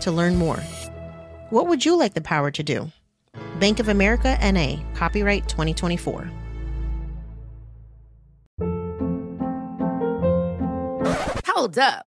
to learn more. What would you like the power to do? Bank of America NA, copyright 2024. Hold up.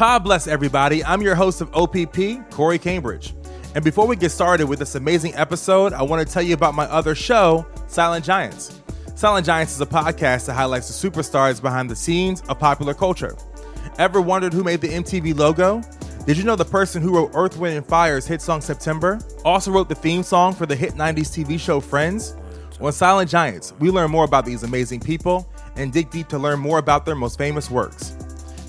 God bless everybody. I'm your host of OPP, Corey Cambridge. And before we get started with this amazing episode, I want to tell you about my other show, Silent Giants. Silent Giants is a podcast that highlights the superstars behind the scenes of popular culture. Ever wondered who made the MTV logo? Did you know the person who wrote Earth, Wind, and Fire's hit song September also wrote the theme song for the hit 90s TV show Friends? On Silent Giants, we learn more about these amazing people and dig deep to learn more about their most famous works.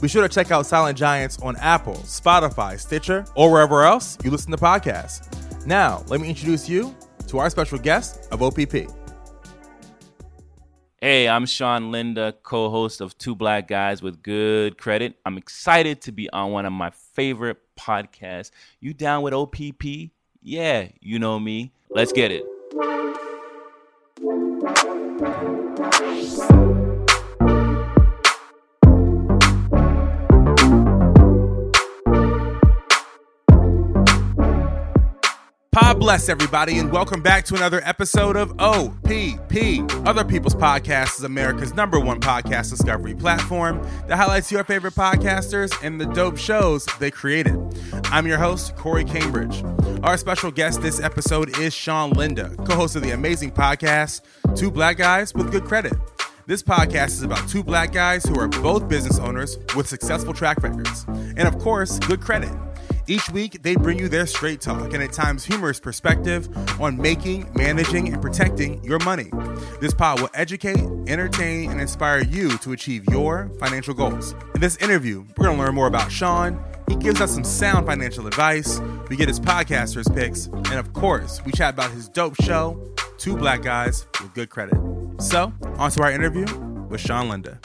Be sure to check out Silent Giants on Apple, Spotify, Stitcher, or wherever else you listen to podcasts. Now, let me introduce you to our special guest of OPP. Hey, I'm Sean Linda, co host of Two Black Guys with Good Credit. I'm excited to be on one of my favorite podcasts. You down with OPP? Yeah, you know me. Let's get it. Pod bless everybody, and welcome back to another episode of OPP. Other People's Podcast is America's number one podcast discovery platform that highlights your favorite podcasters and the dope shows they created. I'm your host, Corey Cambridge. Our special guest this episode is Sean Linda, co host of the amazing podcast, Two Black Guys with Good Credit. This podcast is about two black guys who are both business owners with successful track records, and of course, good credit. Each week, they bring you their straight talk and at times humorous perspective on making, managing, and protecting your money. This pod will educate, entertain, and inspire you to achieve your financial goals. In this interview, we're going to learn more about Sean. He gives us some sound financial advice. We get his podcasters picks, and of course, we chat about his dope show, Two Black Guys with Good Credit. So, on to our interview with Sean Linda.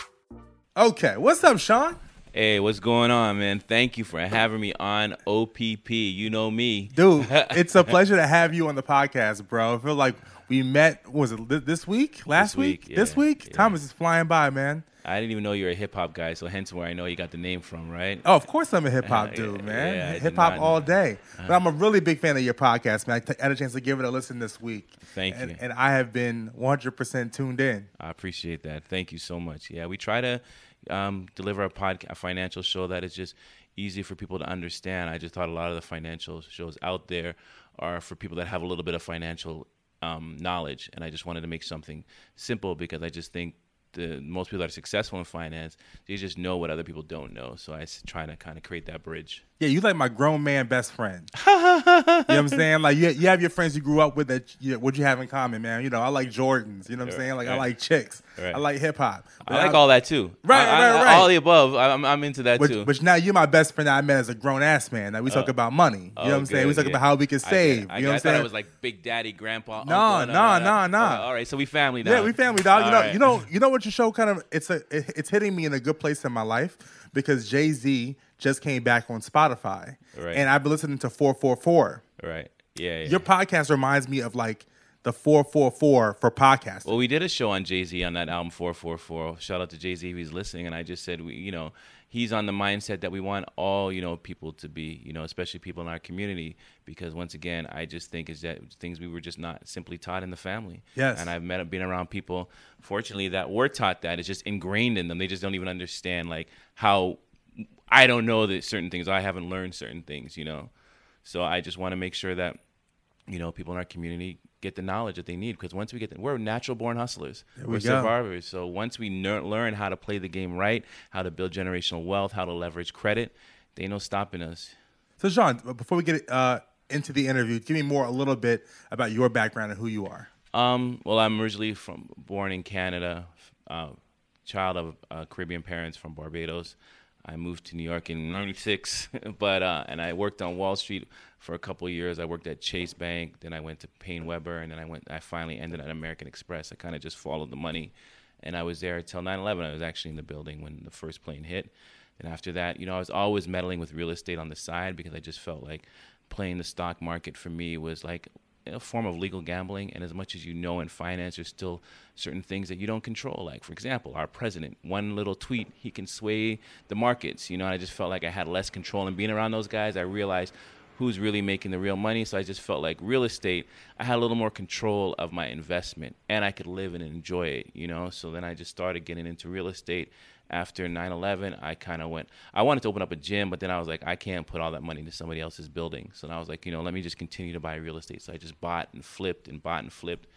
Okay, what's up, Sean? Hey, what's going on, man? Thank you for having me on OPP. You know me. Dude, it's a pleasure to have you on the podcast, bro. I feel like we met, was it this week? Last This week, This yeah, week? yeah. Time is flying by, man. I didn't even know you were a hip hop guy, so hence where I know you got the name from, right? Oh, of course I'm a hip hop dude, man. yeah, hip hop all day. But I'm a uh-huh. really big fan of your podcast, man. I t- had a chance to give it a listen this week. Thank and, you. And I have been 100% tuned in. I appreciate that. Thank you so much. Yeah, we try to um, deliver a podcast, a financial show that is just easy for people to understand. I just thought a lot of the financial shows out there are for people that have a little bit of financial um, knowledge, and I just wanted to make something simple because I just think the most people that are successful in finance, they just know what other people don't know. So I try to kind of create that bridge. Yeah, you like my grown man best friend. you know what I'm saying? Like you, you have your friends you grew up with that you, what you have in common, man. You know, I like Jordans. You know what I'm saying? Like I like chicks. Right. I like hip hop. I like all that too. Right, I- I- right, right. All the above. I- I'm, I'm into that Which, too. which now you're my best friend that I met as a grown ass man. Now we talk oh. about money. You know what Oh, I'm saying? We talk yeah. about how we can I save. I you know what I'm saying? it was like Big Daddy, Grandpa. No, uncle. no, no, no. All right, so we family now. Yeah, we family dog. You know, right. you know, you know what your show kind of it's a it- it's hitting me in a good place in my life because Jay Z just came back on Spotify, Right. and I've been listening to four four four. Right. Yeah. yeah. Your podcast reminds me of like the four four four for podcasting. Well, we did a show on Jay Z on that album 444. Shout out to Jay Z if he's listening. And I just said, we, you know, he's on the mindset that we want all, you know, people to be, you know, especially people in our community. Because once again, I just think is that things we were just not simply taught in the family. Yes. And I've met, been around people, fortunately, that were taught that. It's just ingrained in them. They just don't even understand, like, how I don't know that certain things. I haven't learned certain things, you know. So I just want to make sure that you know people in our community get the knowledge that they need because once we get the, we're natural born hustlers we we're go. survivors so once we ner- learn how to play the game right how to build generational wealth how to leverage credit they ain't no stopping us So, Sean, before we get uh, into the interview, give me more a little bit about your background and who you are. Um, well, I'm originally from born in Canada, uh, child of uh, Caribbean parents from Barbados. I moved to New York in '96, but uh, and I worked on Wall Street for a couple years. I worked at Chase Bank, then I went to PaineWebber, and then I went. I finally ended at American Express. I kind of just followed the money, and I was there until 9/11. I was actually in the building when the first plane hit. And after that, you know, I was always meddling with real estate on the side because I just felt like playing the stock market for me was like a form of legal gambling. And as much as you know in finance, there's still certain things that you don't control. Like, for example, our president, one little tweet, he can sway the markets. You know, I just felt like I had less control. And being around those guys, I realized who's really making the real money. So I just felt like real estate, I had a little more control of my investment and I could live and enjoy it, you know? So then I just started getting into real estate. After 9 11, I kind of went, I wanted to open up a gym, but then I was like, I can't put all that money into somebody else's building. So I was like, you know, let me just continue to buy real estate. So I just bought and flipped and bought and flipped.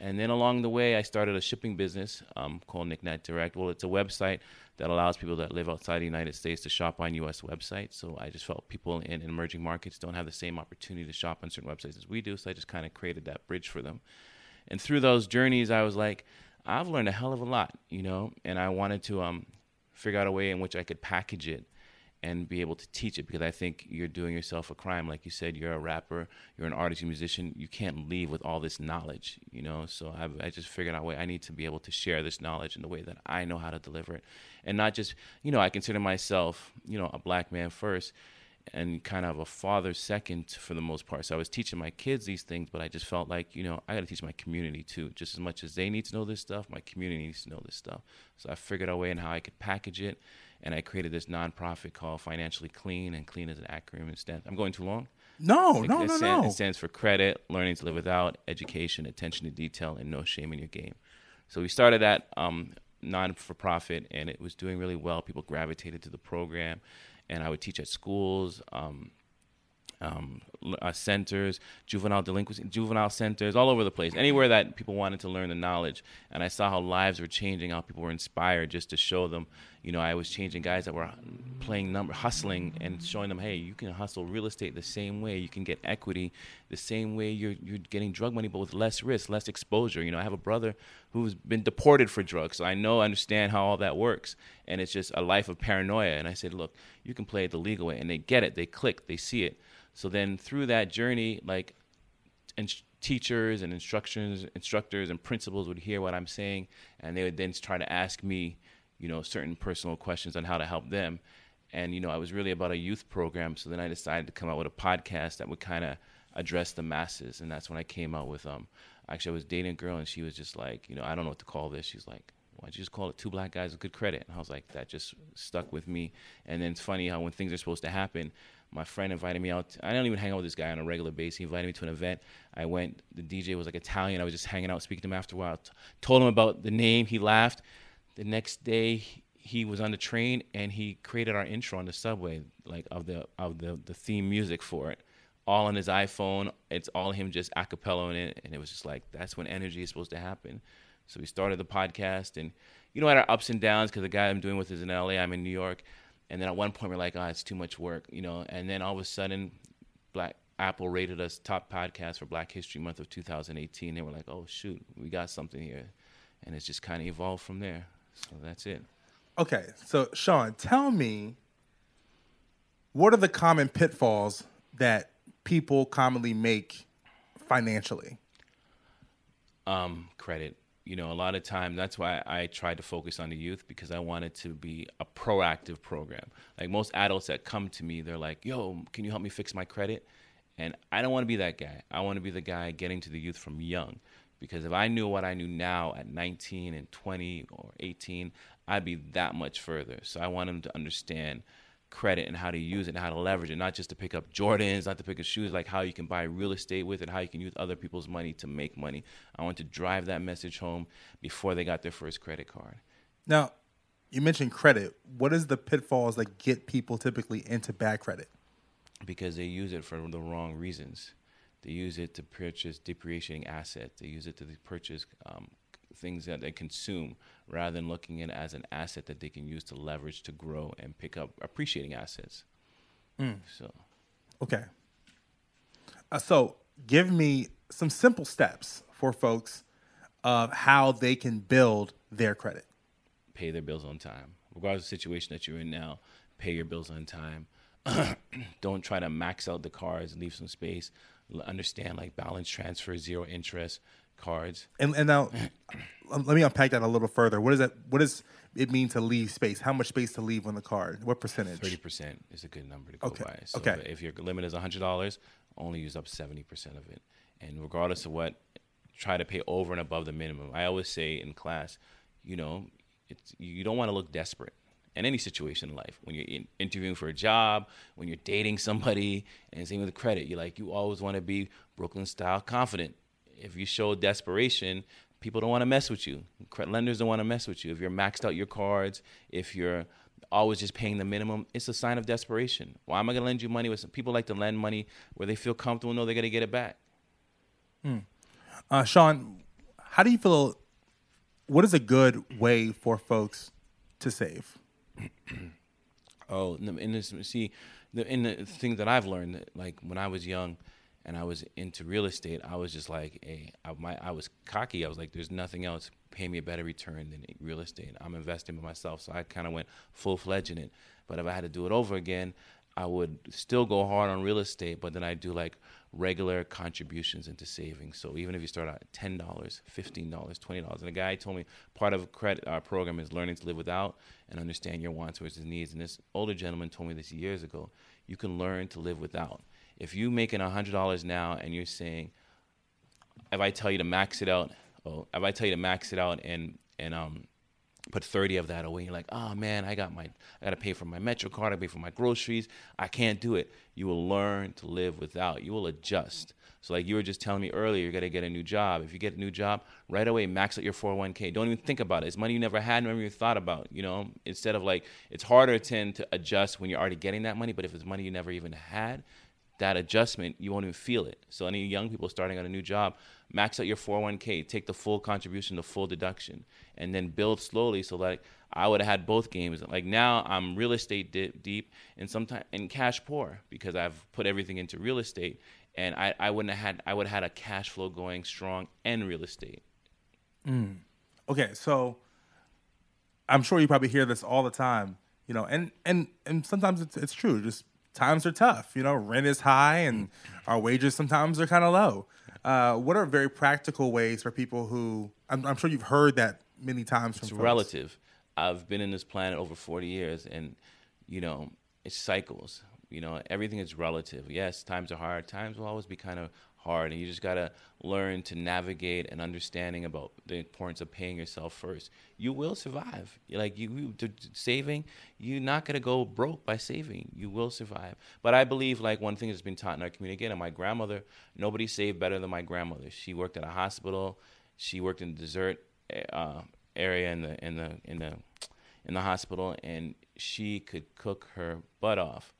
And then along the way, I started a shipping business um, called NickNet Direct. Well, it's a website that allows people that live outside the United States to shop on U.S. websites. So I just felt people in emerging markets don't have the same opportunity to shop on certain websites as we do. So I just kind of created that bridge for them. And through those journeys, I was like, I've learned a hell of a lot, you know, and I wanted to um, figure out a way in which I could package it and be able to teach it because I think you're doing yourself a crime. Like you said, you're a rapper, you're an artist, you're a musician. You can't leave with all this knowledge, you know. So I, I just figured out a way I need to be able to share this knowledge in the way that I know how to deliver it, and not just, you know, I consider myself, you know, a black man first, and kind of a father second for the most part. So I was teaching my kids these things, but I just felt like, you know, I got to teach my community too. Just as much as they need to know this stuff, my community needs to know this stuff. So I figured out a way and how I could package it, and I created this nonprofit called Financially Clean, and clean is an acronym. It stands. I'm going too long. No, It- no, it no, stand- no. It stands for credit, learning to live without, education, attention to detail, and no shame in your game. So we started that um, non for profit, and it was doing really well. People gravitated to the program, and I would teach at schools. Um, um, uh, centers, juvenile delinquency, juvenile centers, all over the place. Anywhere that people wanted to learn the knowledge, and I saw how lives were changing, how people were inspired just to show them. You know, I was changing guys that were playing number, hustling, and showing them, hey, you can hustle real estate the same way. You can get equity the same way you're you're getting drug money, but with less risk, less exposure. You know, I have a brother who's been deported for drugs, so I know, understand how all that works, and it's just a life of paranoia. And I said, look, you can play it the legal way, and they get it, they click, they see it. So then through that journey, like teachers and instructions, instructors and principals would hear what I'm saying, and they would then try to ask me, you know, certain personal questions on how to help them. And you know, I was really about a youth program, so then I decided to come out with a podcast that would kind of address the masses, and that's when I came out with um. Actually, I was dating a girl, and she was just like, you know, I don't know what to call this. She's like, why don't you just call it two black guys with good credit? And I was like, that just stuck with me. And then it's funny how when things are supposed to happen, my friend invited me out. I don't even hang out with this guy on a regular basis. He invited me to an event. I went. The DJ was like Italian. I was just hanging out, speaking to him after a while. T- told him about the name. He laughed. The next day, he was on the train and he created our intro on the subway, like of the of the the theme music for it, all on his iPhone. It's all him just acapella in it, and it was just like that's when energy is supposed to happen. So we started the podcast, and you know, had our ups and downs because the guy I'm doing with is in LA. I'm in New York. And then at one point we're like, oh, it's too much work, you know. And then all of a sudden, Black Apple rated us top podcast for Black History Month of 2018. They were like, oh shoot, we got something here, and it's just kind of evolved from there. So that's it. Okay, so Sean, tell me what are the common pitfalls that people commonly make financially? um, credit. You know, a lot of time that's why I tried to focus on the youth because I wanted to be a proactive program. Like most adults that come to me, they're like, "Yo, can you help me fix my credit?" And I don't want to be that guy. I want to be the guy getting to the youth from young. Because if I knew what I knew now at 19 and 20 or 18, I'd be that much further. So I want them to understand credit and how to use it and how to leverage it, not just to pick up Jordans, not to pick up shoes, like how you can buy real estate with it, how you can use other people's money to make money. I want to drive that message home before they got their first credit card. Now, you mentioned credit. What is the pitfalls that get people typically into bad credit? because they use it for the wrong reasons. They use it to purchase depreciating assets. They use it to purchase um, things that they consume rather than looking at it as an asset that they can use to leverage to grow and pick up appreciating assets. So, Okay. Uh, so, give me some simple steps for folks of how they can build their credit. pay their bills on time. Regardless of the situation that you're in now, pay your bills on time. Don't try to max out the cards, leave some space. Understand like balance transfer, zero interest cards. And, and now, um, let me unpack that a little further. What does that? What does it mean to leave space? How much space to leave on the card? What percentage? Thirty percent is a good number to go Okay, by. So okay. if your limit is hundred dollars, only use up seventy percent of it. And regardless of what, try to pay over and above the minimum. I always say in class, you know, it's you don't want to look desperate in any situation in life. When you're in, interviewing for a job, when you're dating somebody, and same with the credit, you're like you always want to be Brooklyn style confident. If you show desperation, people don't want to mess with you. Lenders don't want to mess with you. If you're maxed out your cards, if you're always just paying the minimum, it's a sign of desperation. Why am I going to lend you money? With some, people like to lend money where they feel comfortable, know they're going to get it back. Uh, Sean, how do you feel? What is a good way for folks to save? Oh, in this, see, the, in the thing that I've learned, that, like when I was young and I was into real estate, I was just like, hey, I, my, I was cocky. I was like, there's nothing else pay me a better return than real estate. I'm investing in myself, so I kind of went full fledged in it. But if I had to do it over again, I would still go hard on real estate, but then I do like regular contributions into savings. So even if you start out at ten dollars, fifteen dollars, twenty dollars, and a guy told me part of credit our program is learning to live without and understand your wants versus needs. And this older gentleman told me this years ago. You can learn to live without. If you making hundred dollars now and you're saying, if I tell you to max it out, oh, if I tell you to max it out and and um put 30 of that away. You're like, oh man, I got my, I got to pay for my Metro card, I pay for my groceries. I can't do it. You will learn to live without. You will adjust. So like you were just telling me earlier, you're gonna get a new job. If you get a new job, right away max out your 401k. Don't even think about it. It's money you never had, never even thought about. You know, instead of like, it's harder to to adjust when you're already getting that money. But if it's money you never even had, that adjustment, you won't even feel it. So any young people starting on a new job, max out your 401k, take the full contribution, the full deduction, and then build slowly. So like I would have had both games. Like now I'm real estate dip, deep and sometimes and cash poor because I've put everything into real estate, and I, I wouldn't have had I would have had a cash flow going strong and real estate. Mm. Okay, so I'm sure you probably hear this all the time, you know, and and and sometimes it's it's true. Just times are tough. You know, rent is high and our wages sometimes are kind of low. Uh, what are very practical ways for people who I'm, I'm sure you've heard that many times from it's folks. relative. I've been in this planet over 40 years, and you know, it's cycles. You know, everything is relative. Yes, times are hard. Times will always be kind of hard, and you just gotta learn to navigate and understanding about the importance of paying yourself first. You will survive. Like you, you to, saving, you're not gonna go broke by saving. You will survive. But I believe like one thing that's been taught in our community again, and my grandmother, nobody saved better than my grandmother. She worked at a hospital. She worked in the dessert uh, area in the in the in the in the hospital, and she could cook her butt off.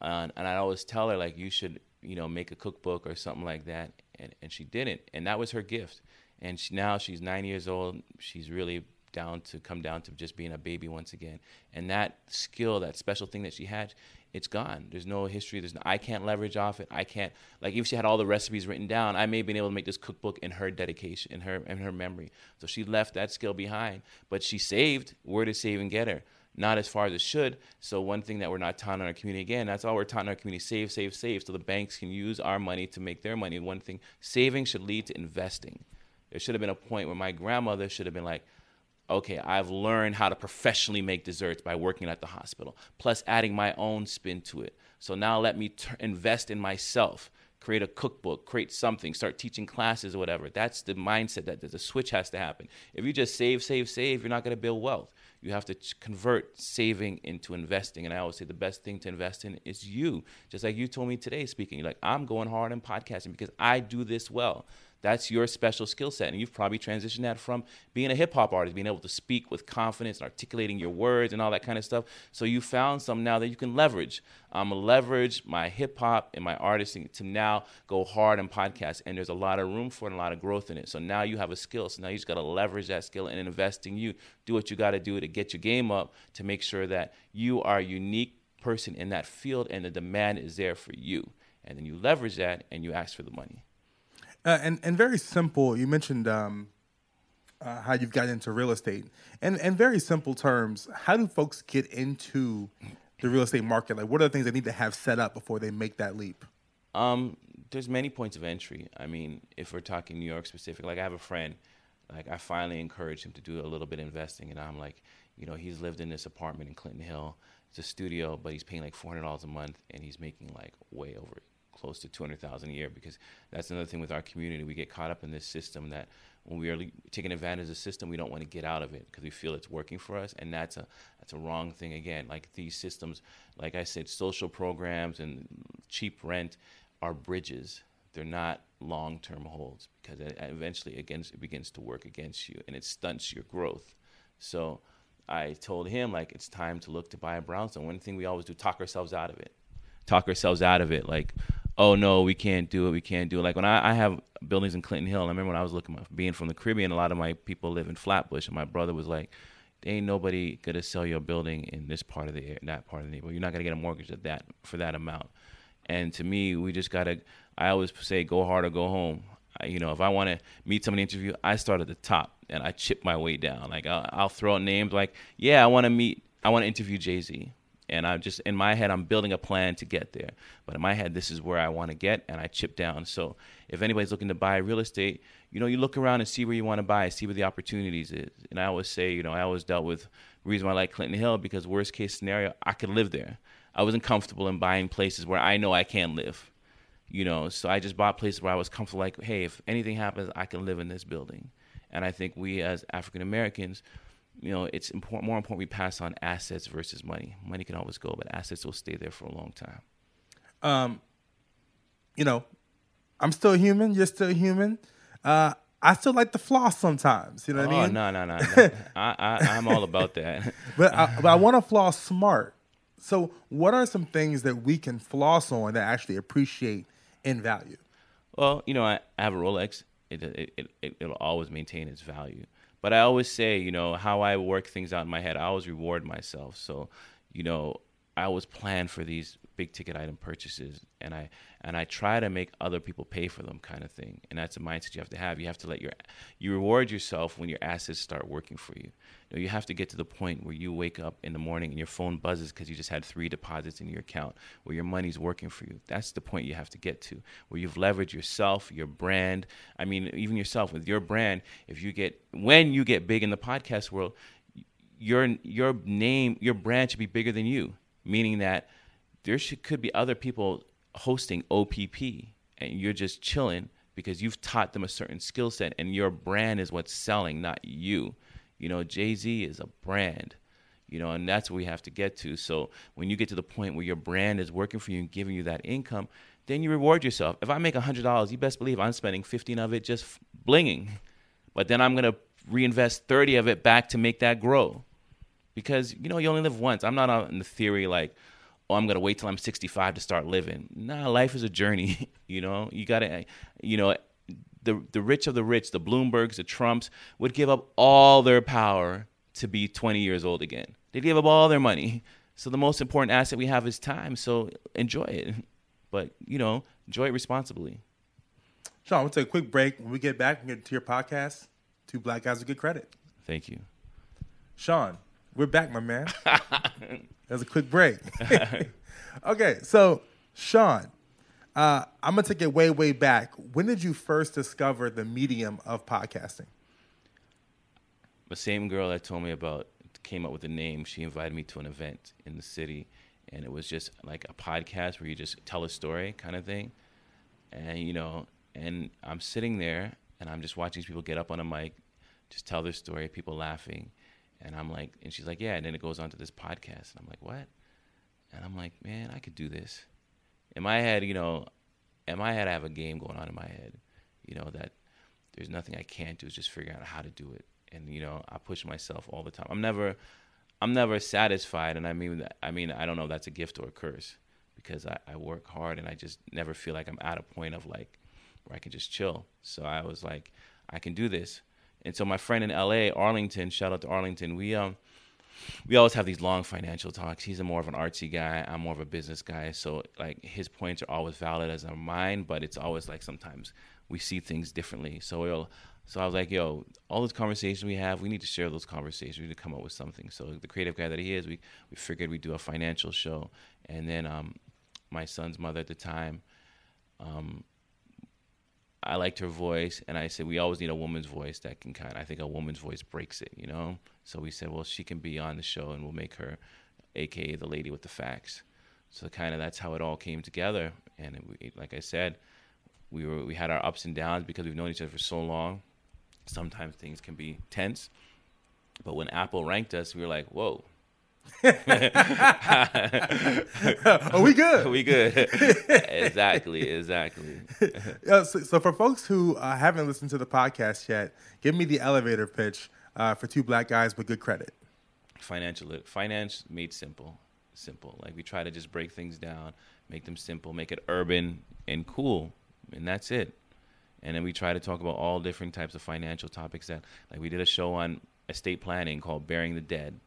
Uh, and I always tell her like you should you know make a cookbook or something like that, and and she didn't, and that was her gift. And she, now she's nine years old. She's really down to come down to just being a baby once again. And that skill, that special thing that she had, it's gone. There's no history. There's no, I can't leverage off it. I can't like if she had all the recipes written down, I may have been able to make this cookbook in her dedication, in her in her memory. So she left that skill behind, but she saved. Where did saving get her? Not as far as it should. So one thing that we're not taught in our community again, that's all we're taught in our community: save, save, save. So the banks can use our money to make their money. One thing, saving should lead to investing. There should have been a point where my grandmother should have been like, okay, I've learned how to professionally make desserts by working at the hospital, plus adding my own spin to it. So now let me t- invest in myself, create a cookbook, create something, start teaching classes or whatever. That's the mindset that the switch has to happen. If you just save, save, save, you're not going to build wealth. You have to convert saving into investing. And I always say the best thing to invest in is you. Just like you told me today speaking, like, I'm going hard in podcasting because I do this well. That's your special skill set. And you've probably transitioned that from being a hip hop artist, being able to speak with confidence and articulating your words and all that kind of stuff. So you found some now that you can leverage. I'm to leverage my hip hop and my artisting to now go hard in podcasts. And there's a lot of room for it and a lot of growth in it. So now you have a skill. So now you just got to leverage that skill and invest in you. Do what you got to do to get your game up to make sure that you are a unique person in that field and the demand is there for you. And then you leverage that and you ask for the money. Uh, and and very simple. You mentioned um, uh, how you've gotten into real estate, and and very simple terms. How do folks get into the real estate market? Like, what are the things they need to have set up before they make that leap? Um, there's many points of entry. I mean, if we're talking New York specific, like I have a friend, like I finally encouraged him to do a little bit of investing, and I'm like, you know, he's lived in this apartment in Clinton Hill. It's a studio, but he's paying like four hundred dollars a month, and he's making like way over it close to 200,000 a year because that's another thing with our community. We get caught up in this system that when we are taking advantage of the system, we don't want to get out of it because we feel it's working for us, and that's a that's a wrong thing. Again, like these systems, like I said, social programs and cheap rent are bridges. They're not long-term holds because eventually, again, it begins to work against you and it stunts your growth. So. I told him like it's time to look to buy a brownstone. One thing we always do, talk ourselves out of it. Talk ourselves out of it. Like, oh no, we can't do it, we can't do it. Like when I, I have buildings in Clinton Hill, I remember when I was looking, being from the Caribbean, a lot of my people live in Flatbush, and my brother was like, ain't nobody gonna sell your building in this part of the air, that part of the neighborhood. You're not gonna get a mortgage at that for that amount. And to me, we just gotta. I always say, go hard or go home. I, you know, if I want to meet someone interview, I start at the top and I chip my way down. Like I'll, I'll throw out names like, yeah, I want to meet, I want to interview Jay Z and I'm just in my head I'm building a plan to get there. But in my head, this is where I want to get, and I chip down. So if anybody's looking to buy real estate, you know, you look around and see where you want to buy, see where the opportunities is. And I always say, you know, I always dealt with reason why I like Clinton Hill because worst case scenario, I could live there. I wasn't comfortable in buying places where I know I can't live. You know, so I just bought places where I was comfortable. Like, hey, if anything happens, I can live in this building. And I think we as African Americans you know, it's important, more important we pass on assets versus money. Money can always go, but assets will stay there for a long time. Um, you know, I'm still human. You're still human. Uh, I still like to floss sometimes. You know what oh, I mean? no, no, no. no. I, I, I'm all about that. but I, but I want to floss smart. So, what are some things that we can floss on that actually appreciate in value? Well, you know, I, I have a Rolex. It, it, it, it'll always maintain its value. But I always say, you know, how I work things out in my head, I always reward myself. So, you know, I always plan for these big ticket item purchases and I and I try to make other people pay for them kind of thing. And that's a mindset you have to have. You have to let your you reward yourself when your assets start working for you. You, know, you have to get to the point where you wake up in the morning and your phone buzzes because you just had three deposits in your account where your money's working for you. That's the point you have to get to where you've leveraged yourself, your brand. I mean, even yourself with your brand, if you get when you get big in the podcast world, your your name, your brand should be bigger than you, meaning that there should, could be other people hosting OPP and you're just chilling because you've taught them a certain skill set and your brand is what's selling, not you. You know, Jay Z is a brand, you know, and that's what we have to get to. So when you get to the point where your brand is working for you and giving you that income, then you reward yourself. If I make $100, you best believe I'm spending 15 of it just blinging. But then I'm going to reinvest 30 of it back to make that grow. Because, you know, you only live once. I'm not on the theory like, oh, I'm gonna wait till I'm 65 to start living. Nah, life is a journey. you know, you gotta, you know, the the rich of the rich, the Bloombergs, the Trumps, would give up all their power to be 20 years old again. They'd give up all their money. So the most important asset we have is time. So enjoy it, but you know, enjoy it responsibly. Sean, we'll take a quick break. When we get back, we get to your podcast. Two black guys with good credit. Thank you, Sean. We're back, my man. that was a quick break. okay, so Sean, uh, I'm gonna take it way, way back. When did you first discover the medium of podcasting? The same girl that told me about came up with the name. She invited me to an event in the city, and it was just like a podcast where you just tell a story kind of thing. And you know, and I'm sitting there and I'm just watching these people get up on a mic, just tell their story, people laughing and I'm like, and she's like, yeah. And then it goes on to this podcast. And I'm like, what? And I'm like, man, I could do this. In my head, you know, in my head, I have a game going on in my head, you know, that there's nothing I can't do. It's just figuring out how to do it. And, you know, I push myself all the time. I'm never, I'm never satisfied. And I mean, I mean, I don't know if that's a gift or a curse because I, I work hard and I just never feel like I'm at a point of like where I can just chill. So I was like, I can do this. And so my friend in LA, Arlington, shout out to Arlington, we um we always have these long financial talks. He's a more of an artsy guy. I'm more of a business guy. So like his points are always valid as are mine, but it's always like sometimes we see things differently. So we'll so I was like, yo, all those conversations we have, we need to share those conversations. We need to come up with something. So the creative guy that he is, we, we figured we'd do a financial show. And then um, my son's mother at the time, um, I liked her voice, and I said we always need a woman's voice that can kind. of, I think a woman's voice breaks it, you know. So we said, well, she can be on the show, and we'll make her, aka the lady with the facts. So kind of that's how it all came together. And like I said, we were we had our ups and downs because we've known each other for so long. Sometimes things can be tense, but when Apple ranked us, we were like, whoa. Are we good? Are we good. exactly, exactly. So, so, for folks who uh, haven't listened to the podcast yet, give me the elevator pitch uh, for two black guys with good credit. Financial finance made simple, simple. Like we try to just break things down, make them simple, make it urban and cool, and that's it. And then we try to talk about all different types of financial topics that, like we did a show on estate planning called "Burying the Dead."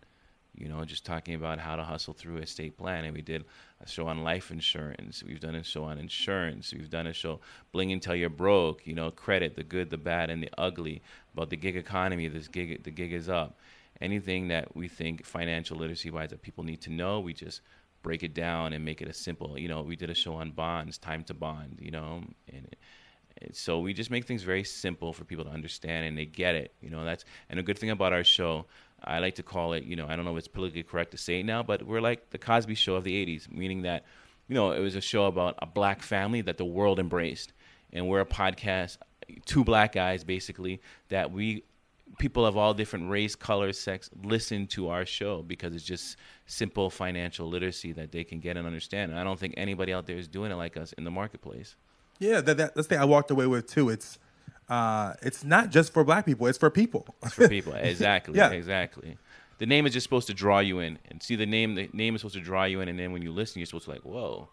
You know, just talking about how to hustle through estate planning. We did a show on life insurance. We've done a show on insurance. We've done a show bling until you're broke. You know, credit, the good, the bad, and the ugly. About the gig economy. This gig, the gig is up. Anything that we think financial literacy wise that people need to know, we just break it down and make it a simple. You know, we did a show on bonds, time to bond. You know, and. So we just make things very simple for people to understand and they get it you know that's and a good thing about our show I like to call it, you know, I don't know if it's politically correct to say it now, but we're like the Cosby Show of the 80s, meaning that, you know, it was a show about a black family that the world embraced. And we're a podcast, two black guys basically, that we people of all different race, color, sex listen to our show because it's just simple financial literacy that they can get and understand. And I don't think anybody out there is doing it like us in the marketplace. Yeah, that, that, that's the thing I walked away with too. It's uh, it's not just for black people; it's for people. It's for people, exactly, Yeah. exactly. The name is just supposed to draw you in, and see the name. The name is supposed to draw you in, and then when you listen, you're supposed to like, whoa,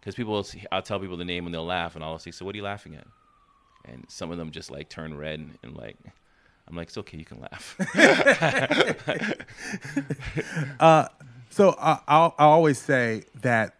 because people. Will see, I'll tell people the name and they'll laugh, and I'll say, so what are you laughing at? And some of them just like turn red and, and like, I'm like, it's okay, you can laugh. So uh, I'll, I always say that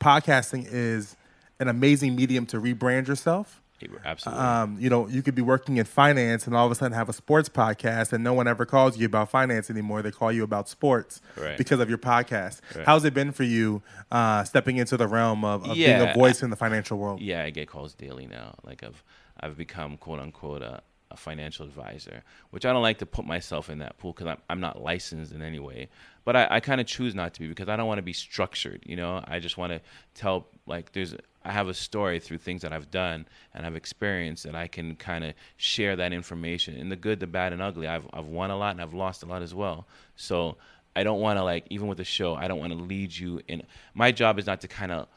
podcasting is an amazing medium to rebrand yourself. Absolutely. Um, you know, you could be working in finance and all of a sudden have a sports podcast, and no one ever calls you about finance anymore. They call you about sports Right. because of your podcast. Right. How's it been for you uh, stepping into the realm of, of being a voice in the financial world? Yeah, I get calls daily now. Like I've I've become quote unquote a, a financial advisor, which I don't like to put myself in that pool because I'm I'm not licensed in any way. But I, I kind of choose not to be because I don't want to be structured. You know, I just want to tell like there's I have a story through things that I've done and I've experienced that I can kind of share that information in the good, the bad, and ugly. I've I've won a lot and I've lost a lot as well. So I don't want to like even with the show, I don't want to lead you in. My job is not to kind of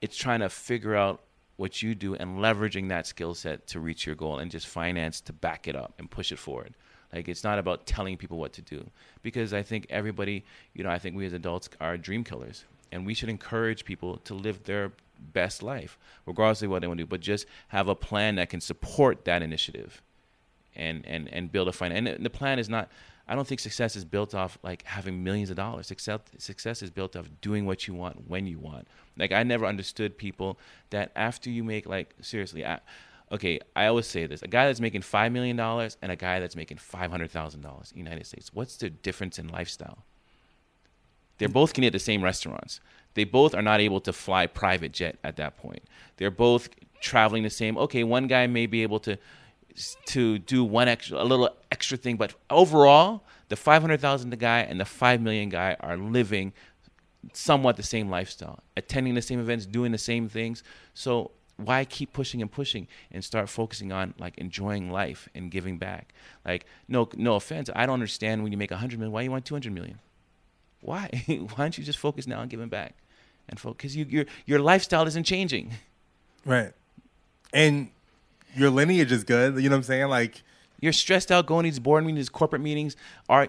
it's trying to figure out what you do and leveraging that skill set to reach your goal and just finance to back it up and push it forward. Like it's not about telling people what to do because I think everybody, you know, I think we as adults are dream killers and we should encourage people to live their best life regardless of what they want to do, but just have a plan that can support that initiative and and and build a fund. And the plan is not. I don't think success is built off like having millions of dollars. Success success is built off doing what you want when you want. Like I never understood people that after you make like seriously. I, okay, I always say this: a guy that's making five million dollars and a guy that's making five hundred thousand dollars in the United States. What's the difference in lifestyle? They're both can eat at the same restaurants. They both are not able to fly private jet at that point. They're both traveling the same. Okay, one guy may be able to to do one extra, a little extra thing, but overall, the five hundred thousand guy and the five million guy are living somewhat the same lifestyle, attending the same events, doing the same things. So why keep pushing and pushing and start focusing on like enjoying life and giving back? Like no no offense, I don't understand when you make a hundred million, why you want two hundred million? Why? why don't you just focus now on giving back? And because you your your lifestyle isn't changing. Right. And your lineage is good. You know what I'm saying? Like, You're stressed out going to these board meetings, corporate meetings. Are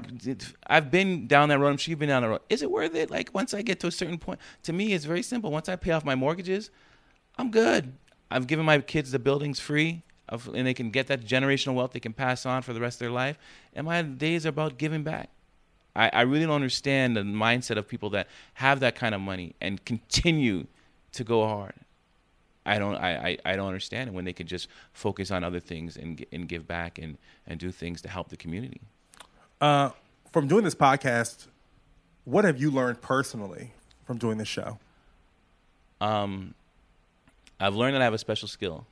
I've been down that road. I'm sure you've been down that road. Is it worth it? Like once I get to a certain point, to me, it's very simple. Once I pay off my mortgages, I'm good. I've given my kids the buildings free, of, and they can get that generational wealth they can pass on for the rest of their life. And my days are about giving back. I, I really don't understand the mindset of people that have that kind of money and continue to go hard. I don't I, I, I don't understand it when they could just focus on other things and and give back and, and do things to help the community. uh, from doing this podcast, what have you learned personally from doing this show? Um, I've learned that I have a special skill,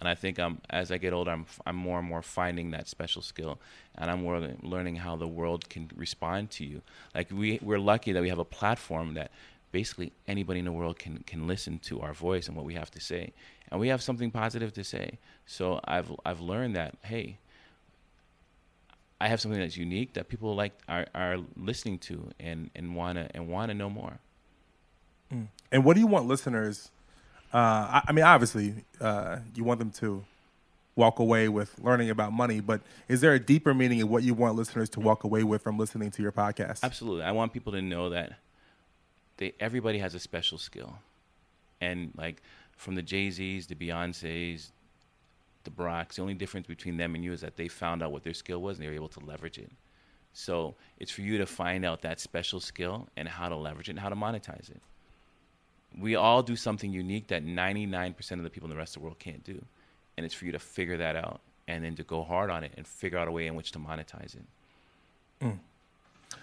and I think I'm as I get older, I'm I'm more and more finding that special skill, and I'm more learning how the world can respond to you. Like we we're lucky that we have a platform that basically anybody in the world can can listen to our voice and what we have to say, and we have something positive to say. So I've I've learned that hey. I have something that's unique that people like are, are listening to and, and wanna and wanna know more. Mm. And what do you want listeners? Uh, I, I mean, obviously, uh, you want them to walk away with learning about money, but is there a deeper meaning of what you want listeners to walk away with from listening to your podcast? Absolutely. I want people to know that they everybody has a special skill. And like from the Jay-Z's, the Beyoncé's, the Brocks, the only difference between them and you is that they found out what their skill was and they were able to leverage it. So it's for you to find out that special skill and how to leverage it and how to monetize it. We all do something unique that 99% of the people in the rest of the world can't do. And it's for you to figure that out and then to go hard on it and figure out a way in which to monetize it.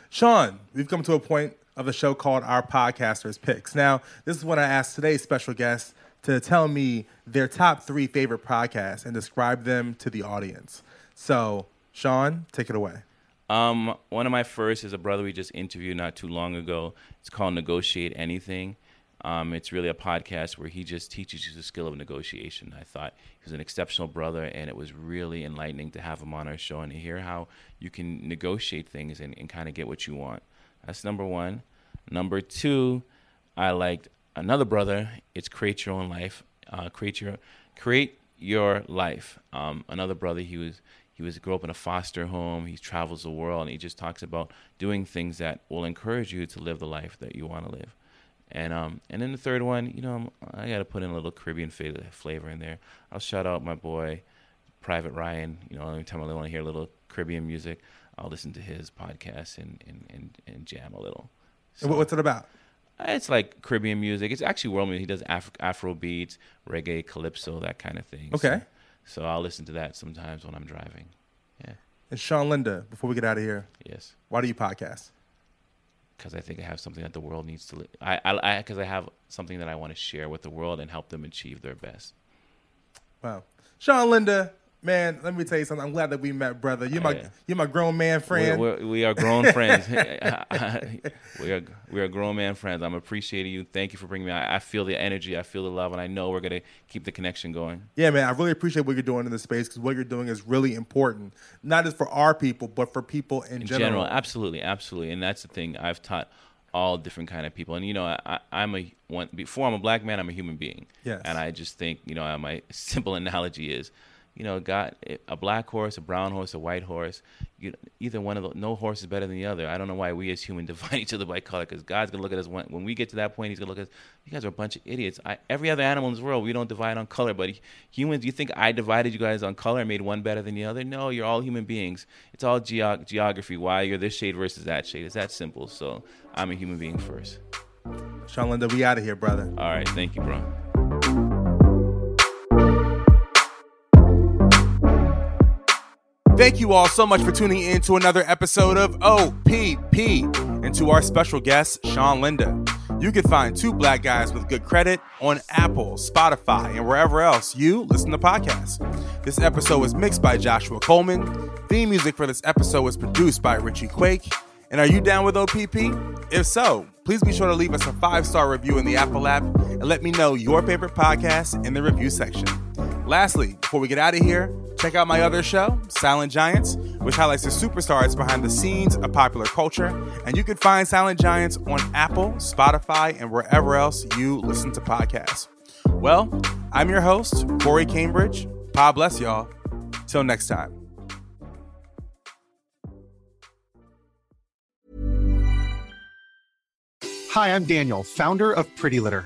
Sean, we've come to a point of the show called Our Podcasters Picks. Now, this is when I asked today's special guest to tell me their top three favorite podcasts and describe them to the audience. So, Sean, take it away. Um, one of my first is a brother we just interviewed not too long ago. It's called Negotiate Anything. Um, it's really a podcast where he just teaches you the skill of negotiation. I thought he was an exceptional brother, and it was really enlightening to have him on our show and to hear how you can negotiate things and, and kind of get what you want. That's number one. Number two, I liked another brother. It's create your own life. Uh, create your create your life. Um, another brother. He was he was grew up in a foster home. He travels the world, and he just talks about doing things that will encourage you to live the life that you want to live. And um and then the third one, you know, I got to put in a little Caribbean flavor in there. I'll shout out my boy, Private Ryan. You know, anytime I want to hear a little Caribbean music, I'll listen to his podcast and and and, and jam a little. So, what's it about? It's like Caribbean music. It's actually world music. He does Afro, Afro beats, reggae, calypso, that kind of thing. Okay. So, so I'll listen to that sometimes when I'm driving. Yeah. And Sean Linda, before we get out of here, yes. Why do you podcast? Because I think I have something that the world needs to. Li- I I because I, I, have something that I want to share with the world and help them achieve their best. Wow, Sean Linda, man, let me tell you something. I'm glad that we met, brother. You're my yeah. you're my grown man friend. We're, we're, we are grown friends. we are we are grown man friends. I'm appreciating you. Thank you for bringing me. I, I, feel the energy. I feel the love, and I know we're gonna keep the connection going. Yeah, man. I really appreciate what you're doing in this space because what you're doing is really important, not just for our people, but for people in, in general. general. Absolutely, absolutely, and that's the thing. I've taught all different kind of people. And you know, I, am a one before I'm a black man, I'm a human being. Yes. And I just think, you know, my simple analogy is, you know, got a black horse, a brown horse, a white horse. You, either one of the no horse is better than the other. I don't know why we as humans divide each other by color. Because God's gonna look at us when, when we get to that point. He's gonna look at us. You guys are a bunch of idiots. I, every other animal in this world, we don't divide on color. But humans, you think I divided you guys on color and made one better than the other? No, you're all human beings. It's all geog- geography. Why you're this shade versus that shade. It's that simple. So I'm a human being first. Sean Linda, we out of here, brother. All right, thank you, bro. Thank you all so much for tuning in to another episode of OPP and to our special guest, Sean Linda. You can find two black guys with good credit on Apple, Spotify, and wherever else you listen to podcasts. This episode was mixed by Joshua Coleman. Theme music for this episode was produced by Richie Quake. And are you down with OPP? If so, please be sure to leave us a five star review in the Apple app and let me know your favorite podcast in the review section. Lastly, before we get out of here, check out my other show, Silent Giants, which highlights the superstars behind the scenes of popular culture. And you can find Silent Giants on Apple, Spotify, and wherever else you listen to podcasts. Well, I'm your host, Corey Cambridge. God bless y'all. Till next time. Hi, I'm Daniel, founder of Pretty Litter.